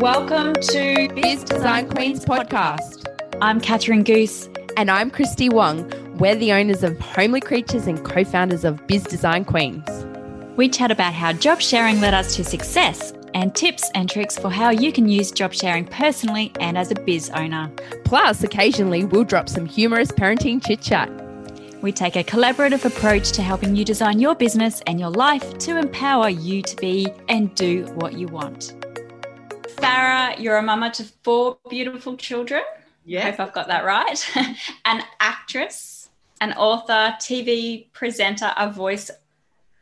Welcome to Biz Design Queens podcast. I'm Catherine Goose. And I'm Christy Wong. We're the owners of Homely Creatures and co founders of Biz Design Queens. We chat about how job sharing led us to success and tips and tricks for how you can use job sharing personally and as a biz owner. Plus, occasionally we'll drop some humorous parenting chit chat. We take a collaborative approach to helping you design your business and your life to empower you to be and do what you want. Farah, you're a mama to four beautiful children. Yeah. Hope I've got that right. an actress, an author, TV presenter, a voice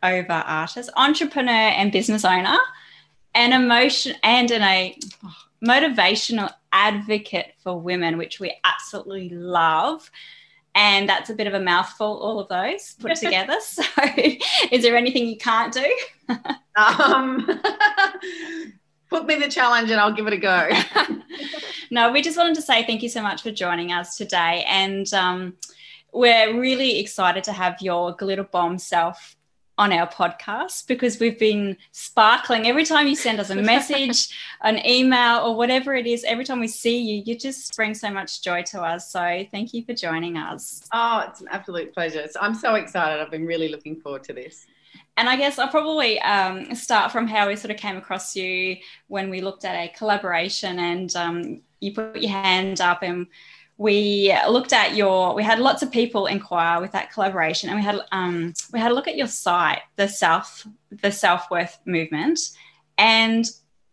over artist, entrepreneur, and business owner, an emotion and an a oh, motivational advocate for women, which we absolutely love. And that's a bit of a mouthful, all of those put together. So, is there anything you can't do? um, put me the challenge and I'll give it a go. no, we just wanted to say thank you so much for joining us today. And um, we're really excited to have your glitter bomb self on our podcast because we've been sparkling every time you send us a message, an email, or whatever it is. Every time we see you, you just bring so much joy to us. So thank you for joining us. Oh, it's an absolute pleasure. I'm so excited. I've been really looking forward to this. And I guess I'll probably um, start from how we sort of came across you when we looked at a collaboration and um, you put your hand up and we looked at your we had lots of people inquire with that collaboration and we had um, we had a look at your site the self the self-worth movement. And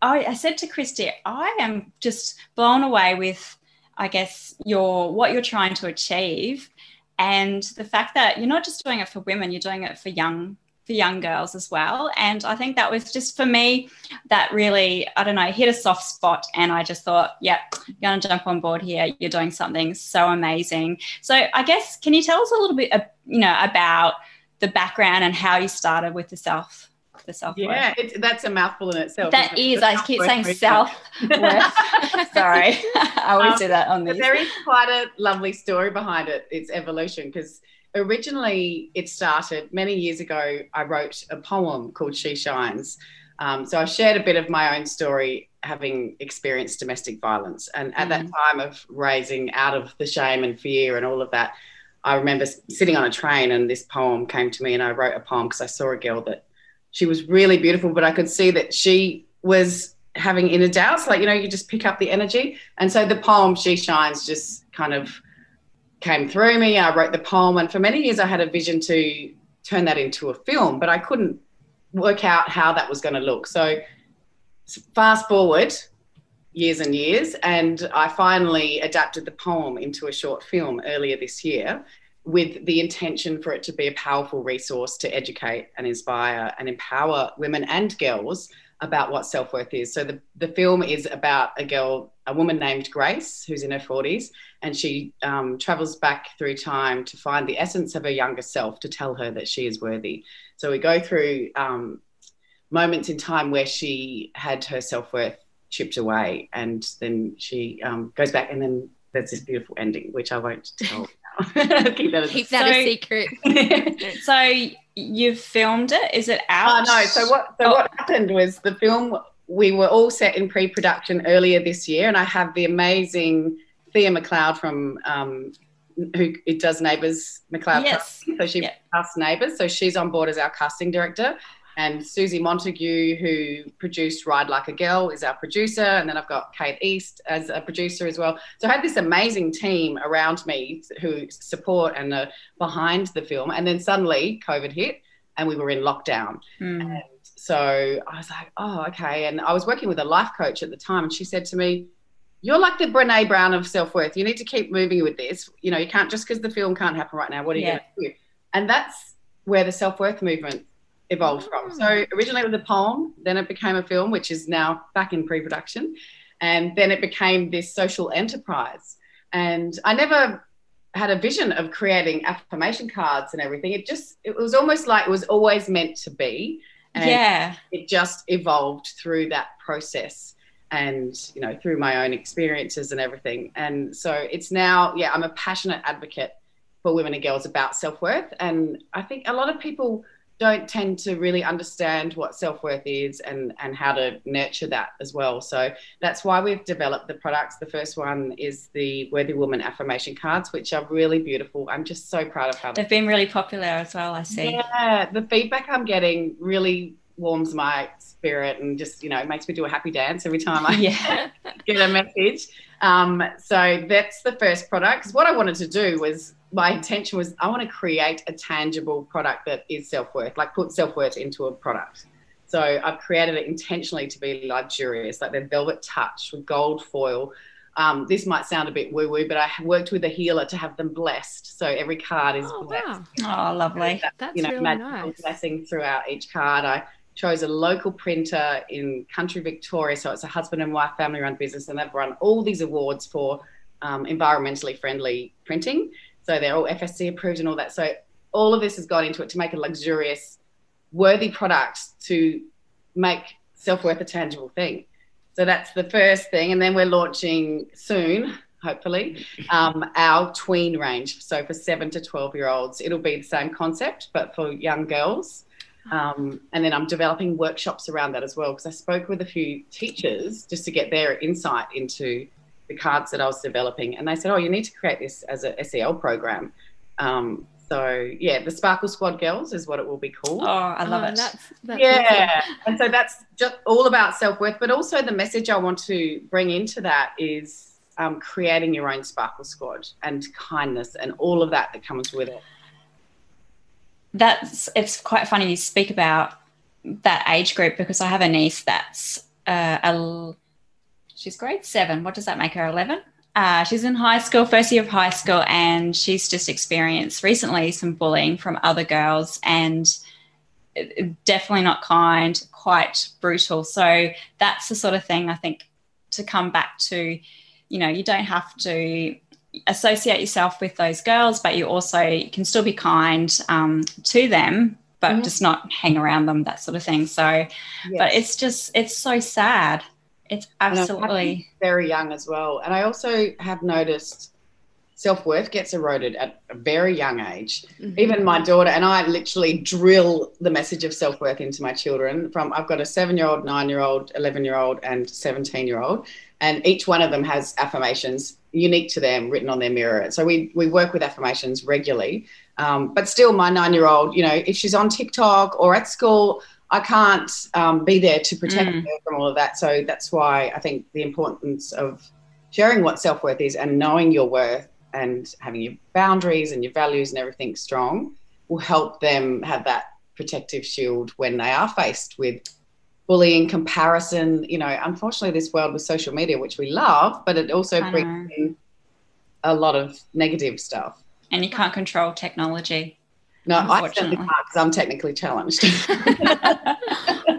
I, I said to christy i am just blown away with i guess your what you're trying to achieve and the fact that you're not just doing it for women you're doing it for young for young girls as well. And I think that was just for me, that really, I don't know, hit a soft spot. And I just thought, yep, you're going to jump on board here. You're doing something so amazing. So I guess, can you tell us a little bit, you know, about the background and how you started with the self? The self yeah, that's a mouthful in itself. That is, I keep saying self. Sorry, I always um, do that on this. There is quite a lovely story behind it. It's evolution because originally it started many years ago. I wrote a poem called She Shines. Um, so I've shared a bit of my own story having experienced domestic violence. And at mm. that time of raising out of the shame and fear and all of that, I remember sitting on a train and this poem came to me and I wrote a poem because I saw a girl that she was really beautiful, but I could see that she was having inner doubts. Like, you know, you just pick up the energy. And so the poem, She Shines, just kind of came through me. I wrote the poem, and for many years I had a vision to turn that into a film, but I couldn't work out how that was going to look. So, fast forward years and years, and I finally adapted the poem into a short film earlier this year with the intention for it to be a powerful resource to educate and inspire and empower women and girls about what self worth is. So the, the film is about a girl, a woman named Grace, who's in her 40s, and she um, travels back through time to find the essence of her younger self to tell her that she is worthy. So we go through um, moments in time where she had her self worth chipped away, and then she um, goes back, and then there's this beautiful ending, which I won't tell. Keep that, Keep that so, a secret. so you've filmed it. Is it out? Oh no. So what? So oh. what happened was the film. We were all set in pre-production earlier this year, and I have the amazing Thea McLeod from um, who it does Neighbours McLeod. Yes. So she yep. casts Neighbours. So she's on board as our casting director and Susie Montague, who produced Ride Like a Girl, is our producer. And then I've got Kate East as a producer as well. So I had this amazing team around me who support and are behind the film. And then suddenly COVID hit and we were in lockdown. Mm. So I was like, oh, okay. And I was working with a life coach at the time, and she said to me, you're like the Brene Brown of self worth. You need to keep moving with this. You know, you can't just because the film can't happen right now. What are you yeah. going to do? And that's where the self worth movement evolved from. So mm. originally it was a poem, then it became a film, which is now back in pre-production, and then it became this social enterprise. And I never had a vision of creating affirmation cards and everything. It just it was almost like it was always meant to be. And yeah. It just evolved through that process and you know through my own experiences and everything. And so it's now yeah, I'm a passionate advocate for women and girls about self-worth and I think a lot of people don't tend to really understand what self-worth is and and how to nurture that as well. So that's why we've developed the products. The first one is the worthy woman affirmation cards which are really beautiful. I'm just so proud of how they've been really popular as well i see. Yeah the feedback i'm getting really warms my spirit and just you know makes me do a happy dance every time i yeah. get a message. Um, so that's the first product because what i wanted to do was my intention was I want to create a tangible product that is self worth, like put self worth into a product. So I've created it intentionally to be luxurious, like the velvet touch with gold foil. Um, this might sound a bit woo woo, but I worked with a healer to have them blessed. So every card is oh, blessed. Wow. Oh, lovely. That, That's you know, really nice. blessing throughout each card. I chose a local printer in country Victoria. So it's a husband and wife family run business, and they've run all these awards for um, environmentally friendly printing. So they're all FSC approved and all that. So all of this has gone into it to make a luxurious, worthy product to make self worth a tangible thing. So that's the first thing. And then we're launching soon, hopefully, um, our tween range. So for seven to 12 year olds, it'll be the same concept, but for young girls. Um, and then I'm developing workshops around that as well because I spoke with a few teachers just to get their insight into the cards that I was developing, and they said, "Oh, you need to create this as a SEL program." Um, so yeah, the Sparkle Squad Girls is what it will be called. Oh, I love oh, it. That's, that's yeah, awesome. and so that's just all about self worth, but also the message I want to bring into that is um, creating your own Sparkle Squad and kindness and all of that that comes with it. That's it's quite funny you speak about that age group because I have a niece that's uh, a she's grade seven. What does that make her? 11? Uh, she's in high school, first year of high school, and she's just experienced recently some bullying from other girls and definitely not kind, quite brutal. So that's the sort of thing I think to come back to, you know, you don't have to associate yourself with those girls, but you also can still be kind um, to them, but mm-hmm. just not hang around them, that sort of thing. So, yes. but it's just, it's so sad it's absolutely very young as well. And I also have noticed self worth gets eroded at a very young age. Mm-hmm. Even my daughter and I literally drill the message of self worth into my children. From I've got a seven year old, nine year old, 11 year old, and 17 year old. And each one of them has affirmations unique to them written on their mirror. So we, we work with affirmations regularly. Um, but still, my nine year old, you know, if she's on TikTok or at school, I can't um, be there to protect mm. her from all of that. So that's why I think the importance of sharing what self worth is and knowing your worth and having your boundaries and your values and everything strong will help them have that protective shield when they are faced with bullying, comparison. You know, unfortunately, this world with social media, which we love, but it also brings in a lot of negative stuff. And you can't control technology. No, I certainly can't because I'm technically challenged.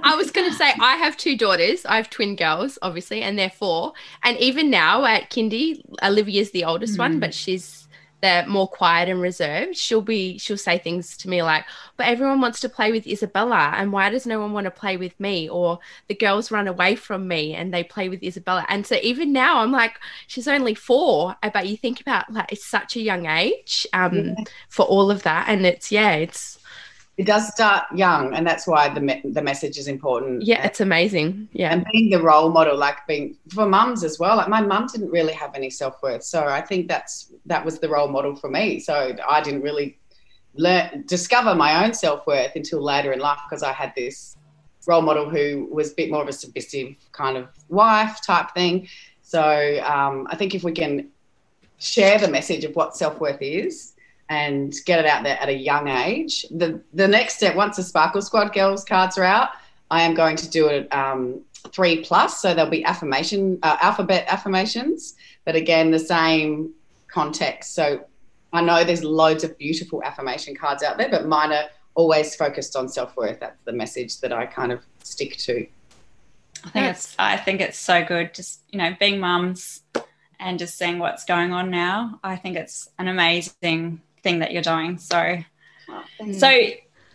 I was going to say I have two daughters. I have twin girls, obviously, and they're four. And even now at kindy, Olivia's the oldest mm. one, but she's they're more quiet and reserved, she'll be she'll say things to me like, "But everyone wants to play with Isabella, and why does no one want to play with me?" Or the girls run away from me and they play with Isabella. And so even now, I'm like, she's only four, but you think about like it's such a young age um, yeah. for all of that, and it's yeah, it's it does start young and that's why the me- the message is important. Yeah it's amazing. Yeah. And being the role model like being for mums as well like my mum didn't really have any self-worth so i think that's that was the role model for me. So i didn't really learn discover my own self-worth until later in life because i had this role model who was a bit more of a submissive kind of wife type thing. So um, i think if we can share the message of what self-worth is and get it out there at a young age. The the next step, once the Sparkle Squad girls cards are out, I am going to do it um, three plus. So there'll be affirmation, uh, alphabet affirmations, but again the same context. So I know there's loads of beautiful affirmation cards out there, but mine are always focused on self worth. That's the message that I kind of stick to. I think it's I think it's so good. Just you know, being mums and just seeing what's going on now. I think it's an amazing thing that you're doing. So, so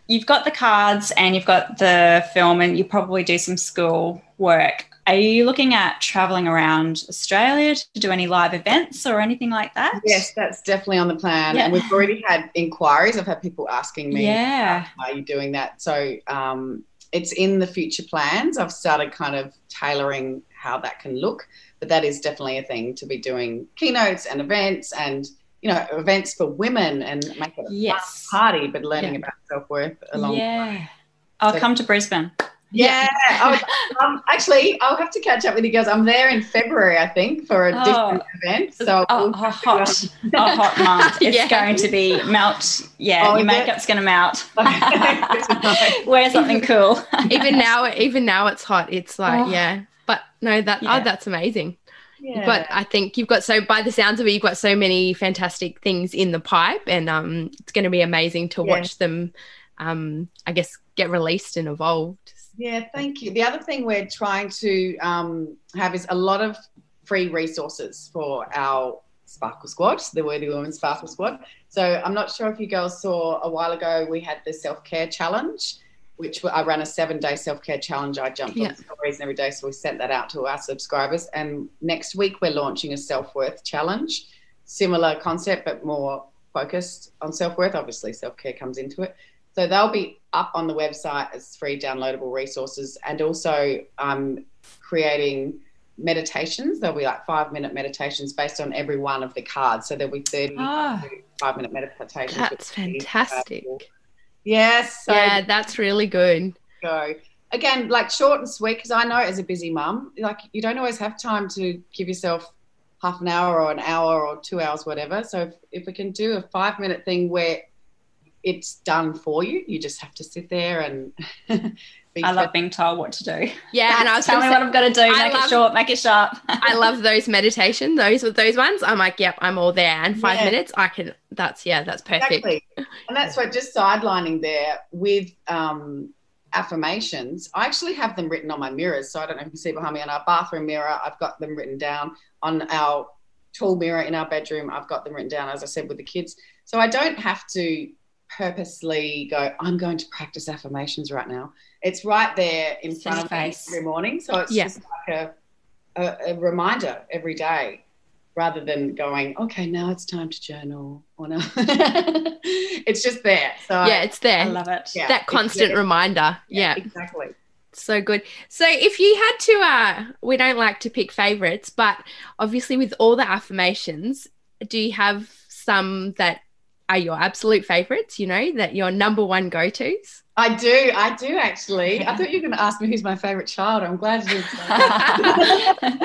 you've got the cards and you've got the film, and you probably do some school work. Are you looking at traveling around Australia to do any live events or anything like that? Yes, that's definitely on the plan. Yeah. And we've already had inquiries. I've had people asking me, Yeah. are you doing that? So um, it's in the future plans. I've started kind of tailoring how that can look, but that is definitely a thing to be doing keynotes and events and you know events for women and make it a Yes. party, but learning Yeah. about self worth along. Yeah. I'll So- come to Brisbane. Yeah. Oh, um, actually, I'll have to catch up with you guys. I'm there in February, I think, for a Oh. different event. So Oh, we'll oh, hot. a hot month. It's Yeah. going to be melt. Yeah, Oh, your makeup's going to melt. Okay, good to know. Wear something cool. even now, even now it's hot. It's like, Oh. yeah. But no, that Yeah. oh, that's amazing. Yeah. But I think you've got so by the sounds of it, you've got so many fantastic things in the pipe, and um, it's going to be amazing to Yeah. watch them. Um, I guess get released and evolved. Yeah, thank you. The other thing we're trying to um, have is a lot of free resources for our Sparkle Squad, the Worthy Women Sparkle Squad. So I'm not sure if you girls saw a while ago, we had the self care challenge, which I ran a seven day self care challenge. I jumped Yeah. on stories every day, so we sent that out to our subscribers. And next week, we're launching a self worth challenge, similar concept, but more focused on self worth. Obviously, self care comes into it. So they'll be up on the website as free downloadable resources. And also, I'm creating meditations. There'll be like five minute meditations based on every one of the cards. So there'll be 30 Ah. five minute meditations. That's be fantastic. Yes. So yeah, that's really good. go. Again, like short and sweet, because I know as a busy mum, like you don't always have time to give yourself half an hour or an hour or two hours, whatever. So if, if we can do a five minute thing where it's done for you, you just have to sit there and be I love being told what to do. Yeah, and I was Tell gonna me say- what I've got to do. I Make love- it short. Make it sharp. I love those meditation. Those with those ones. I'm like, yep, I'm all there. And five Yeah. minutes, I can. That's yeah, that's perfect. Exactly. And that's what just sidelining there with um, affirmations. I actually have them written on my mirrors. So I don't know if you can see behind me on our bathroom mirror, I've got them written down on our tall mirror in our bedroom. I've got them written down, as I said, with the kids. So I don't have to purposely go, I'm going to practice affirmations right now. It's right there in It's front in of me every morning. So it's Yeah. just like a, a, a reminder every day rather than going, okay, now it's time to journal. Or no. it's just there. So Yeah, it's there. I love it. Yeah. that constant there. reminder. Yeah. exactly. So good. So if you had to uh we don't like to pick favorites, but obviously with all the affirmations, do you have some that are your absolute favorites, you know, that your number one go-tos? I do. I do actually. I thought you were going to ask me who's my favorite child. I'm glad you didn't.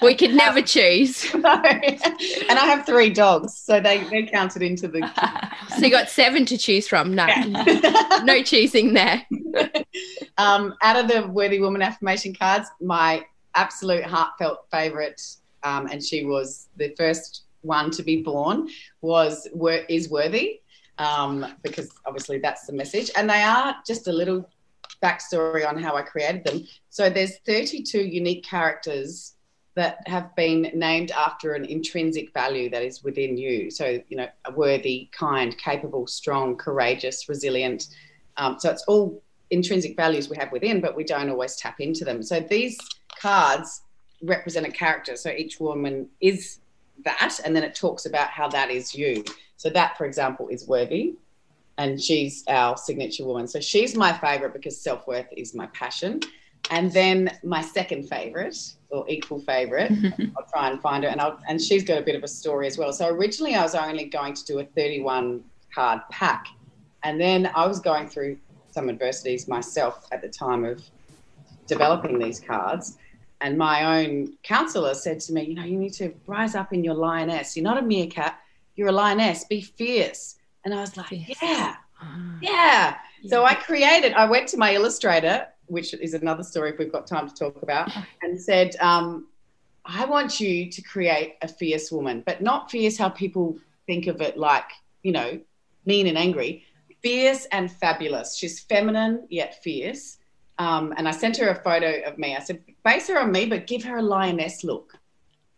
We could never choose. No. and I have three dogs, so they they counted into the. So you got seven to choose from. No. No choosing there. um, out of the Worthy Woman affirmation cards, my absolute heartfelt favorite, um, and she was the first one to be born, was is worthy, um, because obviously that's the message, and they are just a little backstory on how I created them. So there's 32 unique characters that have been named after an intrinsic value that is within you. So you know, worthy, kind, capable, strong, courageous, resilient. Um, so it's all intrinsic values we have within, but we don't always tap into them. So these cards represent a character. So each woman is that, and then it talks about how that is you. So that, for example, is worthy, and she's our signature woman. So she's my favorite because self worth is my passion. And then my second favorite, or equal favorite, I'll try and find her, and I'll, and she's got a bit of a story as well. So originally, I was only going to do a 31 card pack, and then I was going through some adversities myself at the time of developing these cards. And my own counselor said to me, You know, you need to rise up in your lioness. You're not a meerkat, you're a lioness. Be fierce. And I was like, Fierce. Yeah, yeah. So I created, I went to my illustrator, which is another story if we've got time to talk about, and said, um, I want you to create a fierce woman, but not fierce how people think of it like, you know, mean and angry. Fierce and fabulous. She's feminine yet fierce. Um, and I sent her a photo of me. I said, base her on me, but give her a lioness look.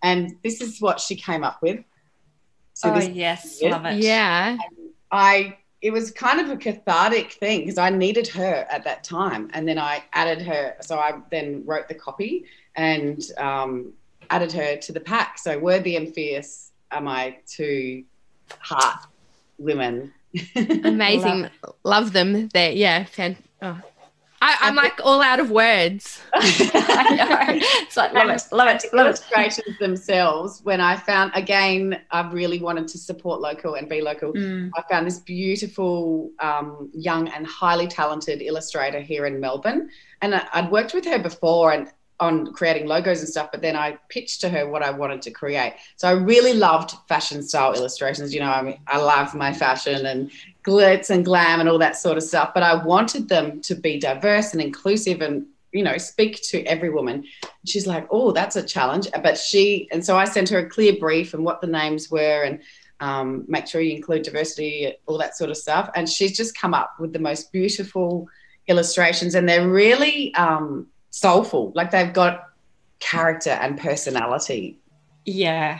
And this is what she came up with. So oh this yes, Yeah. love it. Yeah. I it was kind of a cathartic thing because I needed her at that time, and then I added her. So I then wrote the copy and um, added her to the pack. So worthy and fierce are my two heart women. Amazing, love, love, them. They yeah, fan- oh, I, am like all out of words. I know. It's like, love it, love it, love illustrations themselves. When I found again, I really wanted to support local and be local. Mm. I found this beautiful, um, young and highly talented illustrator here in Melbourne, and I, I'd worked with her before, and on creating logos and stuff, but then I pitched to her what I wanted to create. So I really loved fashion style illustrations. You know, I mean, I love my fashion and glitz and glam and all that sort of stuff, but I wanted them to be diverse and inclusive and you know speak to every woman. she's like, "Oh, that's a challenge," but she and so I sent her a clear brief and what the names were and. Um, make sure you include diversity, all that sort of stuff. And she's just come up with the most beautiful illustrations, and they're really um, soulful. Like they've got character and personality. Yeah.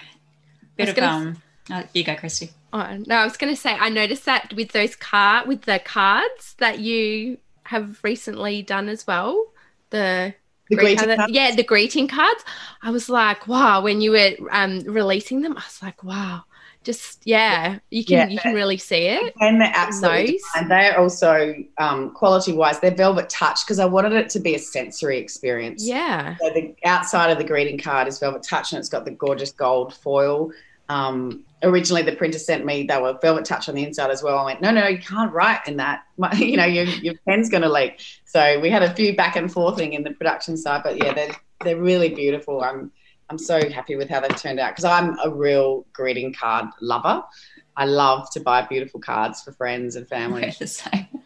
Bit of um. Oh, you go, Christy. Oh no, I was going to say I noticed that with those car with the cards that you have recently done as well. The the greeting cards? yeah, the greeting cards. I was like, wow, when you were um, releasing them, I was like, wow, just yeah, you can yeah, you can really see it. And they're absolutely and they're also um, quality wise, they're velvet touch because I wanted it to be a sensory experience. Yeah. So the outside of the greeting card is velvet touch and it's got the gorgeous gold foil. Um, originally the printer sent me they were velvet touch on the inside as well. I went, no, no, you can't write in that. you know, your, your pen's going to leak. So we had a few back and forthing in the production side, but yeah, they're they're really beautiful. I'm I'm so happy with how they've turned out because I'm a real greeting card lover. I love to buy beautiful cards for friends and family.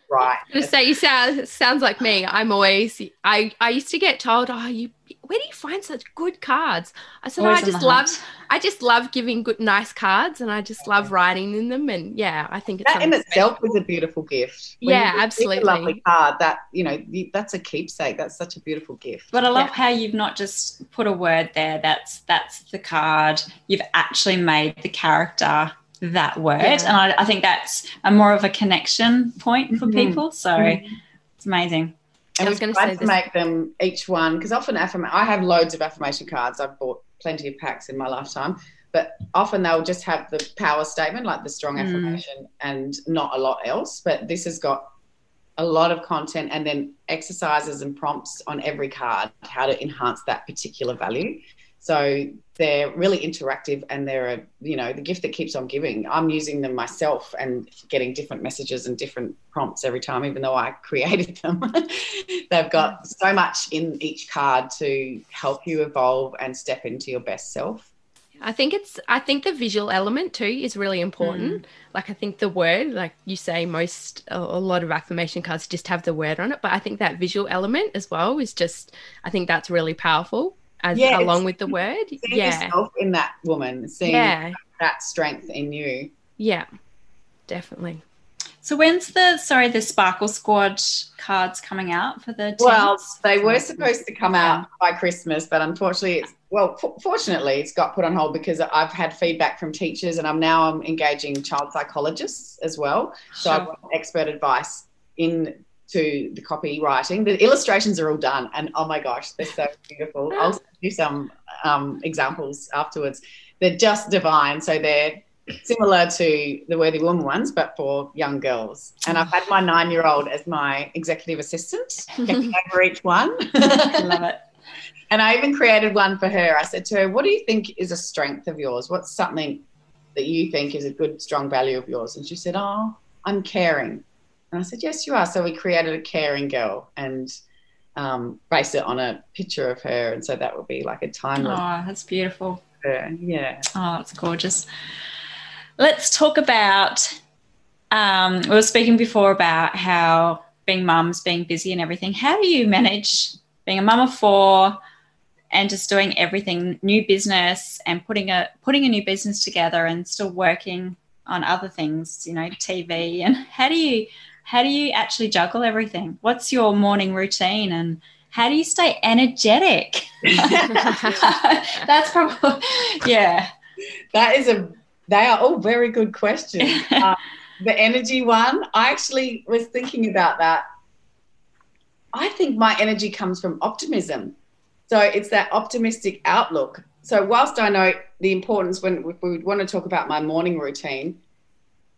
Right. Just say you sound sounds like me. I'm always I I used to get told, "Oh, you where do you find such good cards?" I said, oh, "I just love I just love giving good nice cards and I just love writing in them and yeah, I think it's That in itself is a beautiful gift. When yeah, absolutely. A lovely card that, you know, that's a keepsake. That's such a beautiful gift. But I love yeah. how you've not just put a word there that's that's the card. You've actually made the character that word. Yeah. And I, I, think that's a more of a connection point for mm-hmm. people. So mm-hmm. it's amazing. And I was going to say to make them each one because often affirm- I have loads of affirmation cards. I've bought plenty of packs in my lifetime, but often they'll just have the power statement, like the strong mm. affirmation, and not a lot else. But this has got a lot of content and then exercises and prompts on every card how to enhance that particular value. So they're really interactive and they're a, you know, the gift that keeps on giving. I'm using them myself and getting different messages and different prompts every time, even though I created them. They've got so much in each card to help you evolve and step into your best self. I think it's I think the visual element too is really important. Mm. Like I think the word, like you say, most a, a, lot of affirmation cards just have the word on it, but I think that visual element as well is just I think that's really powerful as yeah, along with the word. yeah. yourself in that woman, seeing yeah. that strength in you. Yeah, definitely. So when's the sorry the Sparkle Squad cards coming out for the? Teams? Well, they were supposed to come out by Christmas, but unfortunately, it's well, f- fortunately, it's got put on hold because I've had feedback from teachers, and I'm now I'm engaging child psychologists as well. So sure. I've got expert advice in to the copywriting. The illustrations are all done, and oh my gosh, they're so beautiful. I'll you some um, examples afterwards. They're just divine. So they're similar to the Worthy Woman ones, but for young girls. And I've had my nine year old as my executive assistant, checking over each one. I love it. And I even created one for her. I said to her, What do you think is a strength of yours? What's something that you think is a good, strong value of yours? And she said, Oh, I'm caring. And I said, Yes, you are. So we created a caring girl and um, based it on a picture of her. And so that would be like a timeless. Oh, that's beautiful. Yeah. Oh, it's gorgeous. Let's talk about. Um, we were speaking before about how being mums, being busy and everything. How do you manage being a mum of four and just doing everything, new business and putting a putting a new business together and still working on other things, you know, TV and how do you how do you actually juggle everything? What's your morning routine and how do you stay energetic? That's probably, yeah. That is a, they are all very good questions. uh, the energy one, I actually was thinking about that. I think my energy comes from optimism. So it's that optimistic outlook. So whilst I know the importance when we want to talk about my morning routine,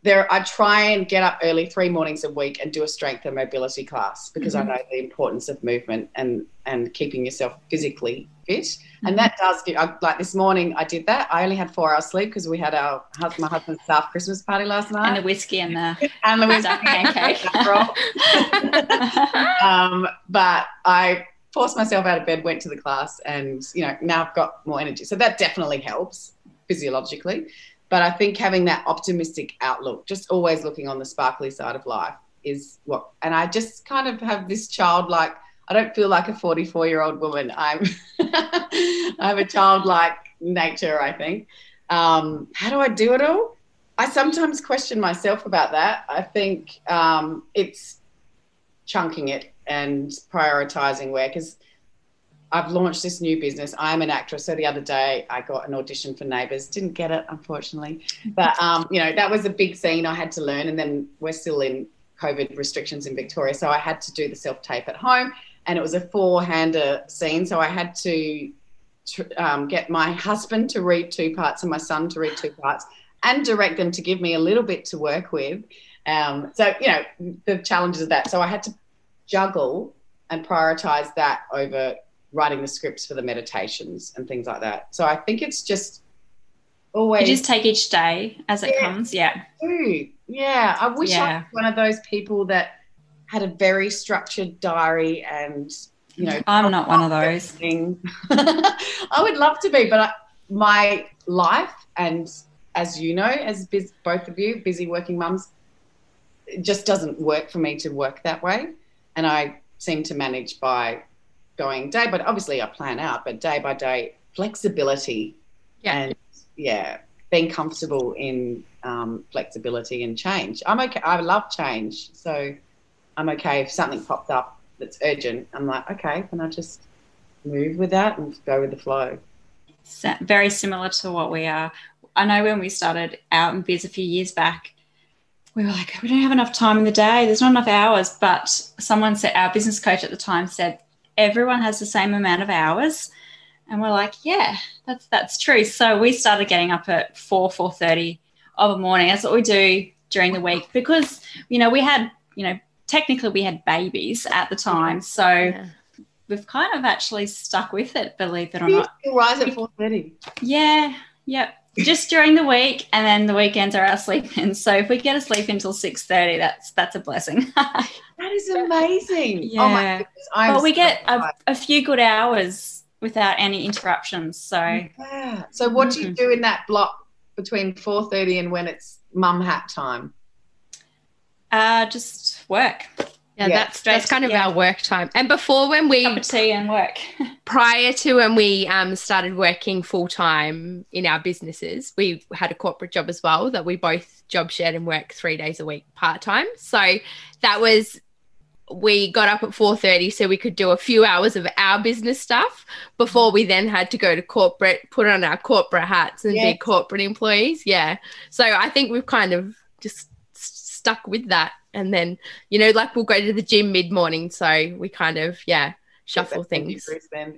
there I try and get up early three mornings a week and do a strength and mobility class because mm-hmm. I know the importance of movement and and keeping yourself physically fit. Mm-hmm. And that does give I, like this morning I did that. I only had four hours sleep because we had our my husband's staff Christmas party last night. And the whiskey and the and the whiskey pancake. um, but I forced myself out of bed, went to the class, and you know now I've got more energy. So that definitely helps physiologically. But I think having that optimistic outlook, just always looking on the sparkly side of life, is what. And I just kind of have this childlike. I don't feel like a 44 year old woman. I'm. I have a childlike nature. I think. Um, how do I do it all? I sometimes question myself about that. I think um, it's chunking it and prioritizing where because I've launched this new business. I'm an actress. So the other day I got an audition for Neighbours. Didn't get it, unfortunately. But, um, you know, that was a big scene I had to learn. And then we're still in COVID restrictions in Victoria. So I had to do the self tape at home. And it was a four hander scene. So I had to um, get my husband to read two parts and my son to read two parts and direct them to give me a little bit to work with. Um, so, you know, the challenges of that. So I had to juggle and prioritize that over writing the scripts for the meditations and things like that. So I think it's just always you just take each day as it yeah, comes. Yeah. Yeah. I wish yeah. I was one of those people that had a very structured diary and you know I'm not one of those. I would love to be, but I, my life and as you know, as biz, both of you, busy working mums, it just doesn't work for me to work that way. And I seem to manage by going day by obviously I plan out, but day by day flexibility. Yeah. And yeah, being comfortable in um, flexibility and change. I'm okay. I love change, so I'm okay if something pops up that's urgent. I'm like, okay, can I just move with that and go with the flow? Very similar to what we are. I know when we started out in biz a few years back, we were like, we don't have enough time in the day. There's not enough hours. But someone said, our business coach at the time said, everyone has the same amount of hours. And we're like, yeah, that's that's true. So we started getting up at four, four thirty of a morning. That's what we do during the week because you know we had you know technically we had babies at the time, so yeah. we've kind of actually stuck with it. Believe it or you not, rise at four thirty. Yeah, yep. Just during the week, and then the weekends are our sleep in. So if we get a sleep until six thirty, that's that's a blessing. That is amazing. Yeah. Oh my goodness. I'm but we so get a, a, few good hours without any interruptions. So yeah. So what mm-hmm. do you do in that block between 4:30 and when it's mum hat time? Uh just work. Yeah, yeah, that's that's kind of yeah. our work time. And before when we cup tea and work. prior to when we um, started working full time in our businesses, we had a corporate job as well that we both job shared and work three days a week part time. So that was we got up at 4:30 so we could do a few hours of our business stuff before we then had to go to corporate put on our corporate hats and yes. be corporate employees yeah so i think we've kind of just stuck with that and then you know like we'll go to the gym mid-morning so we kind of yeah shuffle things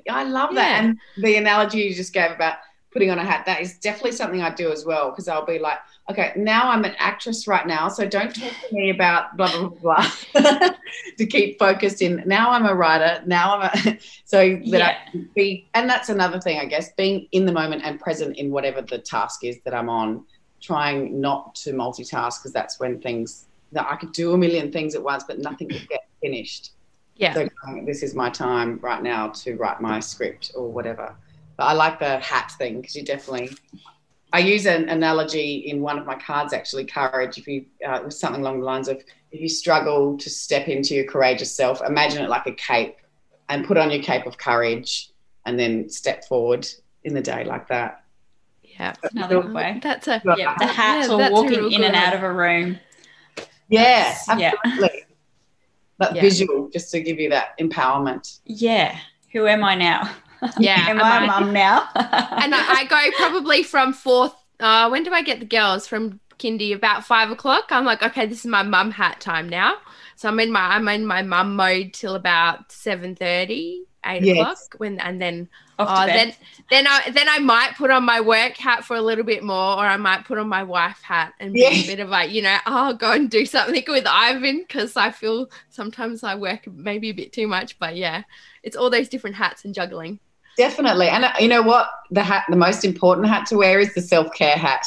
i love yeah. that and the analogy you just gave about putting on a hat that is definitely something i do as well because i'll be like okay, now I'm an actress right now, so don't talk to me about blah blah blah, blah to keep focused in. Now I'm a writer. Now I'm a so that yeah. I can be, and that's another thing, I guess, being in the moment and present in whatever the task is that I'm on. Trying not to multitask because that's when things that I could do a million things at once, but nothing would get finished. Yeah. So this is my time right now to write my script or whatever. But I like the hat thing because you definitely I use an analogy in one of my cards, actually, courage. If you, uh, it was something along the lines of, if you struggle to step into your courageous self, imagine it like a cape and put on your cape of courage and then step forward in the day like that. Yeah, that's another good way. That's a, yeah, the hat yeah, or walking in and out of a room. Yeah, absolutely. Yeah. That yeah. visual, just to give you that empowerment. Yeah. Who am I now? Yeah. Am I a mum now? and I, I, go probably from fourth. Uh, when do I get the girls? From Kindy about five o'clock. I'm like, okay, this is my mum hat time now. So I'm in my I'm in my mum mode till about seven thirty, eight Yes. o'clock. When and then Off to oh, then then I then I might put on my work hat for a little bit more, or I might put on my wife hat and be Yeah. a bit of like, you know, oh, go and do something with Ivan because I feel sometimes I work maybe a bit too much. But yeah, it's all those different hats and juggling. Definitely. And uh, you know what? The hat, the most important hat to wear is the self care hat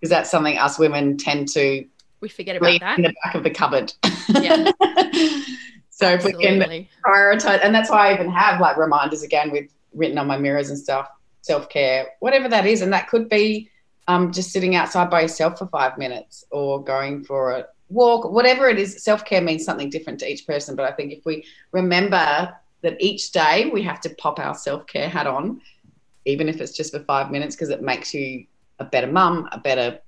because that's something us women tend to We forget about that. in the back of the cupboard. Yeah. so if we can Absolutely. prioritize, and that's why I even have like reminders again with written on my mirrors and stuff, self care, whatever that is. And that could be um, just sitting outside by yourself for five minutes or going for a walk, whatever it is. Self care means something different to each person. But I think if we remember that each day we have to pop our self care hat on, even if it's just for five minutes, because it makes you a better mum, a better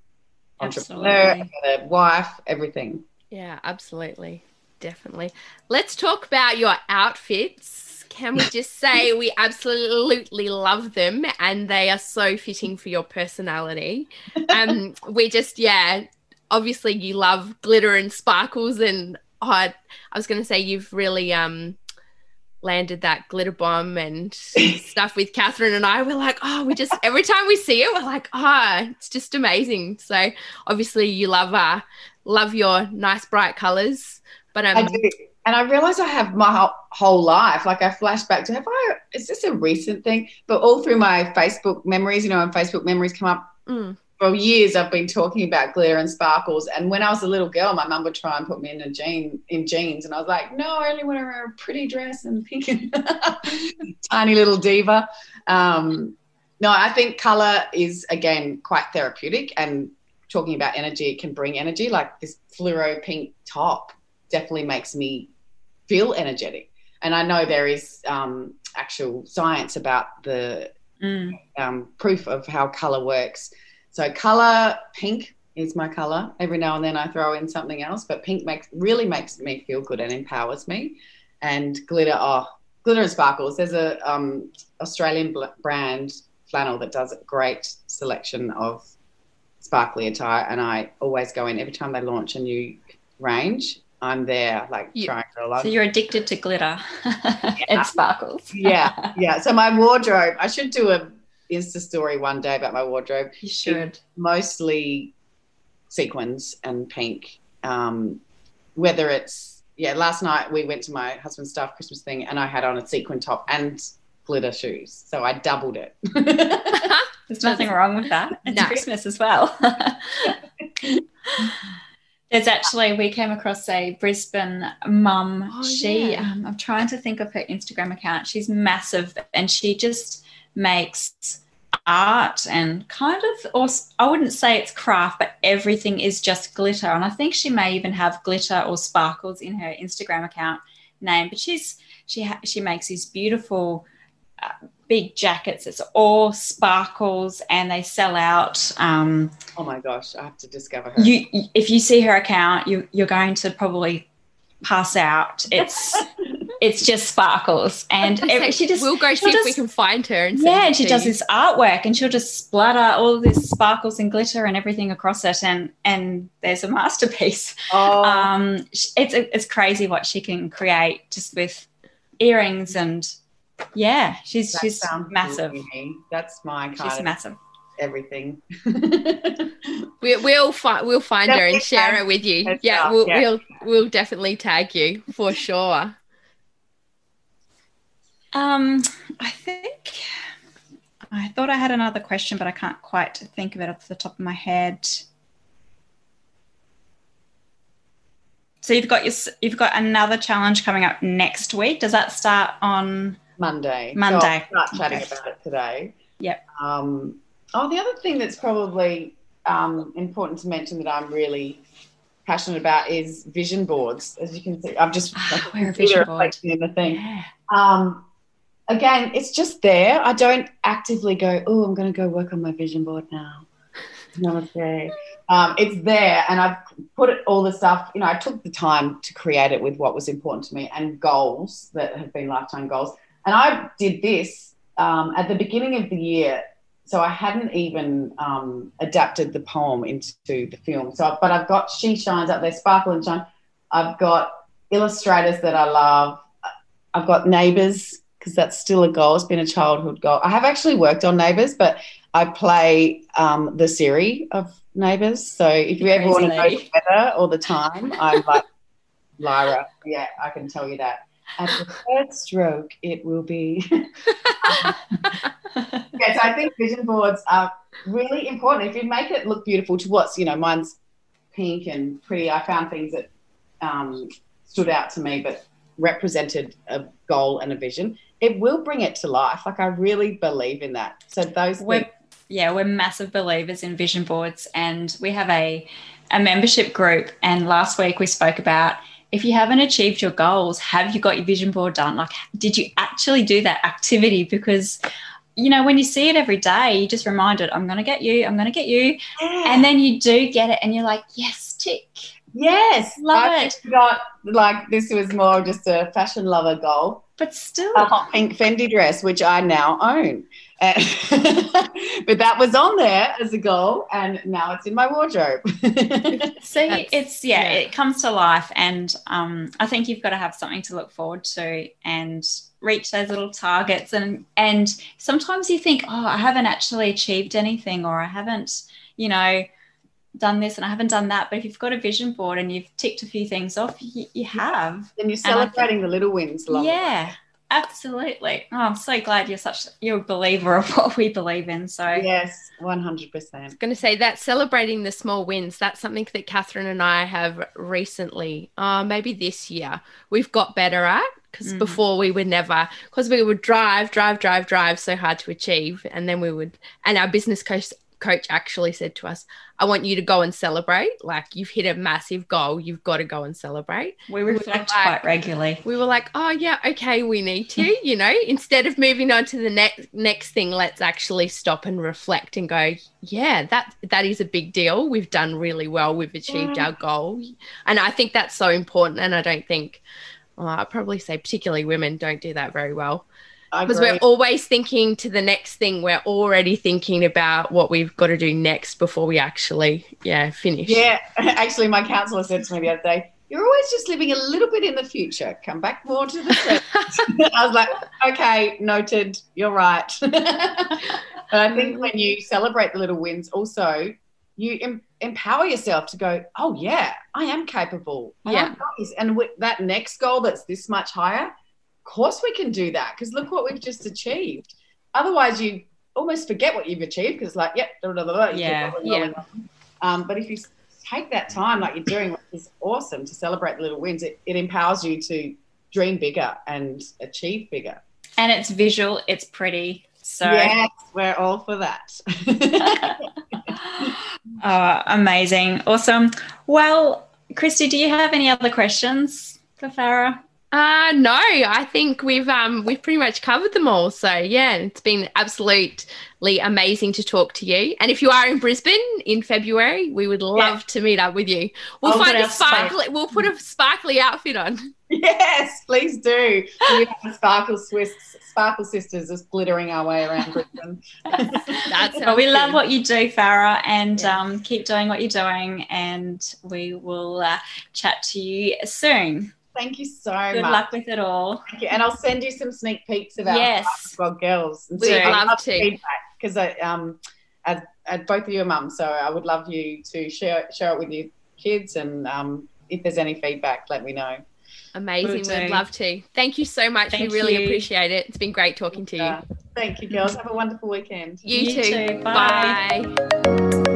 entrepreneur, Absolutely. a better wife, everything. Yeah, absolutely. Definitely. Let's talk about your outfits. Can we just say we absolutely love them and they are so fitting for your personality? Um, we just, yeah, obviously you love glitter and sparkles and oh, I, I was going to say you've really um landed that glitter bomb and stuff with Catherine and I. We're like, oh, we just every time we see it, we're like, ah, it's just amazing. So obviously you love uh love your nice bright colors. But um, I do. And I realize I have my whole, whole life. Like I flash back to have I is this a recent thing? But all through my Facebook memories, you know, and Facebook memories come up mm, for years I've been talking about glitter and sparkles. And when I was a little girl, my mum would try and put me in a jean in jeans. And I was like, no, I only want to wear a pretty dress and pink and tiny little diva. Um, no, I think color is again quite therapeutic and talking about energy, it can bring energy. Like this fluoro pink top definitely makes me feel energetic. And I know there is um, actual science about the Mm. um, proof of how color works. So color pink is my color. Every now and then I throw in something else, but pink makes really makes me feel good and empowers me. And glitter, oh, glitter and sparkles. There's a um, Australian bl- brand flannel that does a great selection of sparkly attire, and I always go in every time they launch a new range. I'm there, like You- trying to love. So you're addicted to glitter and sparkles. yeah, yeah. So my wardrobe, I should do a Insta story one day about my wardrobe. You should. Mostly sequins and pink. Um, whether it's yeah, last night we went to my husband's staff Christmas thing, and I had on a sequin top and glitter shoes, so I doubled it. There's nothing wrong with that. It's No. Christmas as well. There's actually we came across a Brisbane mum. Oh, she yeah. um, I'm trying to think of her Instagram account. She's massive and she just makes art and kind of or I wouldn't say it's craft, but everything is just glitter. And I think she may even have glitter or sparkles in her Instagram account name. But she's she ha- she makes these beautiful uh, big jackets. It's all sparkles and they sell out. Um, oh my gosh, I have to discover her. you, if you see her account, you, you're going to probably pass out. It's it's just sparkles, and it- she just we'll go see she'll if we can find her and yeah, and she does this artwork, and she'll just splatter all this sparkles and glitter and everything across it, and and there's a masterpiece. oh, Um, it's it's crazy what she can create just with earrings and yeah, she's that she's massive. cool to me. That's my kind She's of massive. everything. We, we'll find we'll find her and share tag it with you. us Yeah, we'll, yeah. we'll we'll definitely tag you for sure. Um, I think I thought I had another question, but I can't quite think of it off the top of my head. So you've got your you've got another challenge coming up next week. Does that start on? Monday. Monday. I'll start chatting Okay. about it today. Yep. Um, oh, the other thing that's probably um, important to mention that I'm really passionate about is vision boards. As you can see, I've just Ah, wear a vision board. in the thing. Yeah. Um, again, it's just there. I don't actively go, oh, I'm going to go work on my vision board now. Namaste. Um, it's there, and I've put it all the stuff. You know, I took the time to create it with what was important to me and goals that have been lifetime goals. And I did this um, at the beginning of the year. so I hadn't even um, adapted the poem into the film. So, but I've got She Shines up there, Sparkle and Shine. I've got illustrators that I love. I've got Neighbours because that's still a goal. It's been a childhood goal. I have actually worked on Neighbours, but I play um, the Siri of Neighbours. So if you ever want to know the weather or the time, I'm like Lyra. Yeah, I can tell you that. At the third stroke, it will be. yes, I think vision boards are really important. If you make it look beautiful to what's, you know, mine's pink and pretty. I found things that um, stood out to me, but represented a goal and a vision. It will bring it to life. Like I really believe in that. So those. We're, things- yeah, we're massive believers in vision boards, and we have a a membership group. And last week we spoke about if you haven't achieved your goals, have you got your vision board done? Like, did you actually do that activity? Because you know, when you see it every day, you just reminded, I'm going to get you, I'm going to get you. Yeah. And then you do get it and you're like, yes, tick. Yes. Love I it. Got like this was more just a fashion lover goal. But still. A hot pink Fendi dress, which I now own. but that was on there as a goal, and now it's in my wardrobe. See, it's yeah, yeah, it comes to life, and um, I think you've got to have something to look forward to, and reach those little targets. And and sometimes you think, oh, I haven't actually achieved anything, or I haven't, you know, done this and I haven't done that. But if you've got a vision board and you've ticked a few things off, you, you have. And you're celebrating think, the little wins. Along yeah. Absolutely. Oh, I'm so glad you're such you're a believer of what we believe in. So yes, one hundred percent. I was going to say that celebrating the small wins. That's something that Catherine and I have recently, uh, maybe this year, we've got better at because mm. before we would never because we would drive, drive, drive, drive so hard to achieve, and then we would. And our business coach coach actually said to us, I want you to go and celebrate. Like you've hit a massive goal. You've got to go and celebrate. We reflect we like, quite regularly. We were like, oh yeah, okay, we need to, you know, instead of moving on to the next next thing, let's actually stop and reflect and go, yeah, that that is a big deal. We've done really well. We've achieved yeah. our goal. And I think that's so important. And I don't think well, I'd probably say particularly women don't do that very well because we're always thinking to the next thing. We're already thinking about what we've got to do next before we actually yeah finish. Yeah. Actually my counselor said to me the other day you're always just living a little bit in the future. Come back more to the present. I was like okay noted. You're right. But i think when you celebrate the little wins also you em- empower yourself to go oh yeah i am capable. Yeah. and with that next goal that's this much higher course we can do that because look what we've just achieved. Otherwise, you almost forget what you've achieved because, like, yep, blah, blah, blah, yeah, yeah. Um, but if you take that time, like you're doing, which is awesome, to celebrate the little wins, it, it empowers you to dream bigger and achieve bigger. And it's visual, it's pretty. So yes, we're all for that. oh, amazing, awesome. Well, Christy, do you have any other questions for Farah? Uh no, I think we've um we've pretty much covered them all. So yeah, it's been absolutely amazing to talk to you. And if you are in Brisbane in February, we would love yeah. to meet up with you. We'll I'll find a sparkly space. we'll put a sparkly outfit on. Yes, please do. We have sparkle Swiss sparkle sisters just glittering our way around Brisbane. That's well, we love what you do, Farah, and yeah. um, keep doing what you're doing. And we will uh, chat to you soon. Thank you so Good much. Good luck with it all. Thank you. And I'll send you some sneak peeks of our yes. well girls. We would love to. Because I um as, as both of you are mums, so I would love you to share share it with your kids and um if there's any feedback, let me know. Amazing. We'd love to. Thank you so much. Thank we really you. appreciate it. It's been great talking to you. Thank you, girls. Have a wonderful weekend. You, you too. too. Bye. Bye.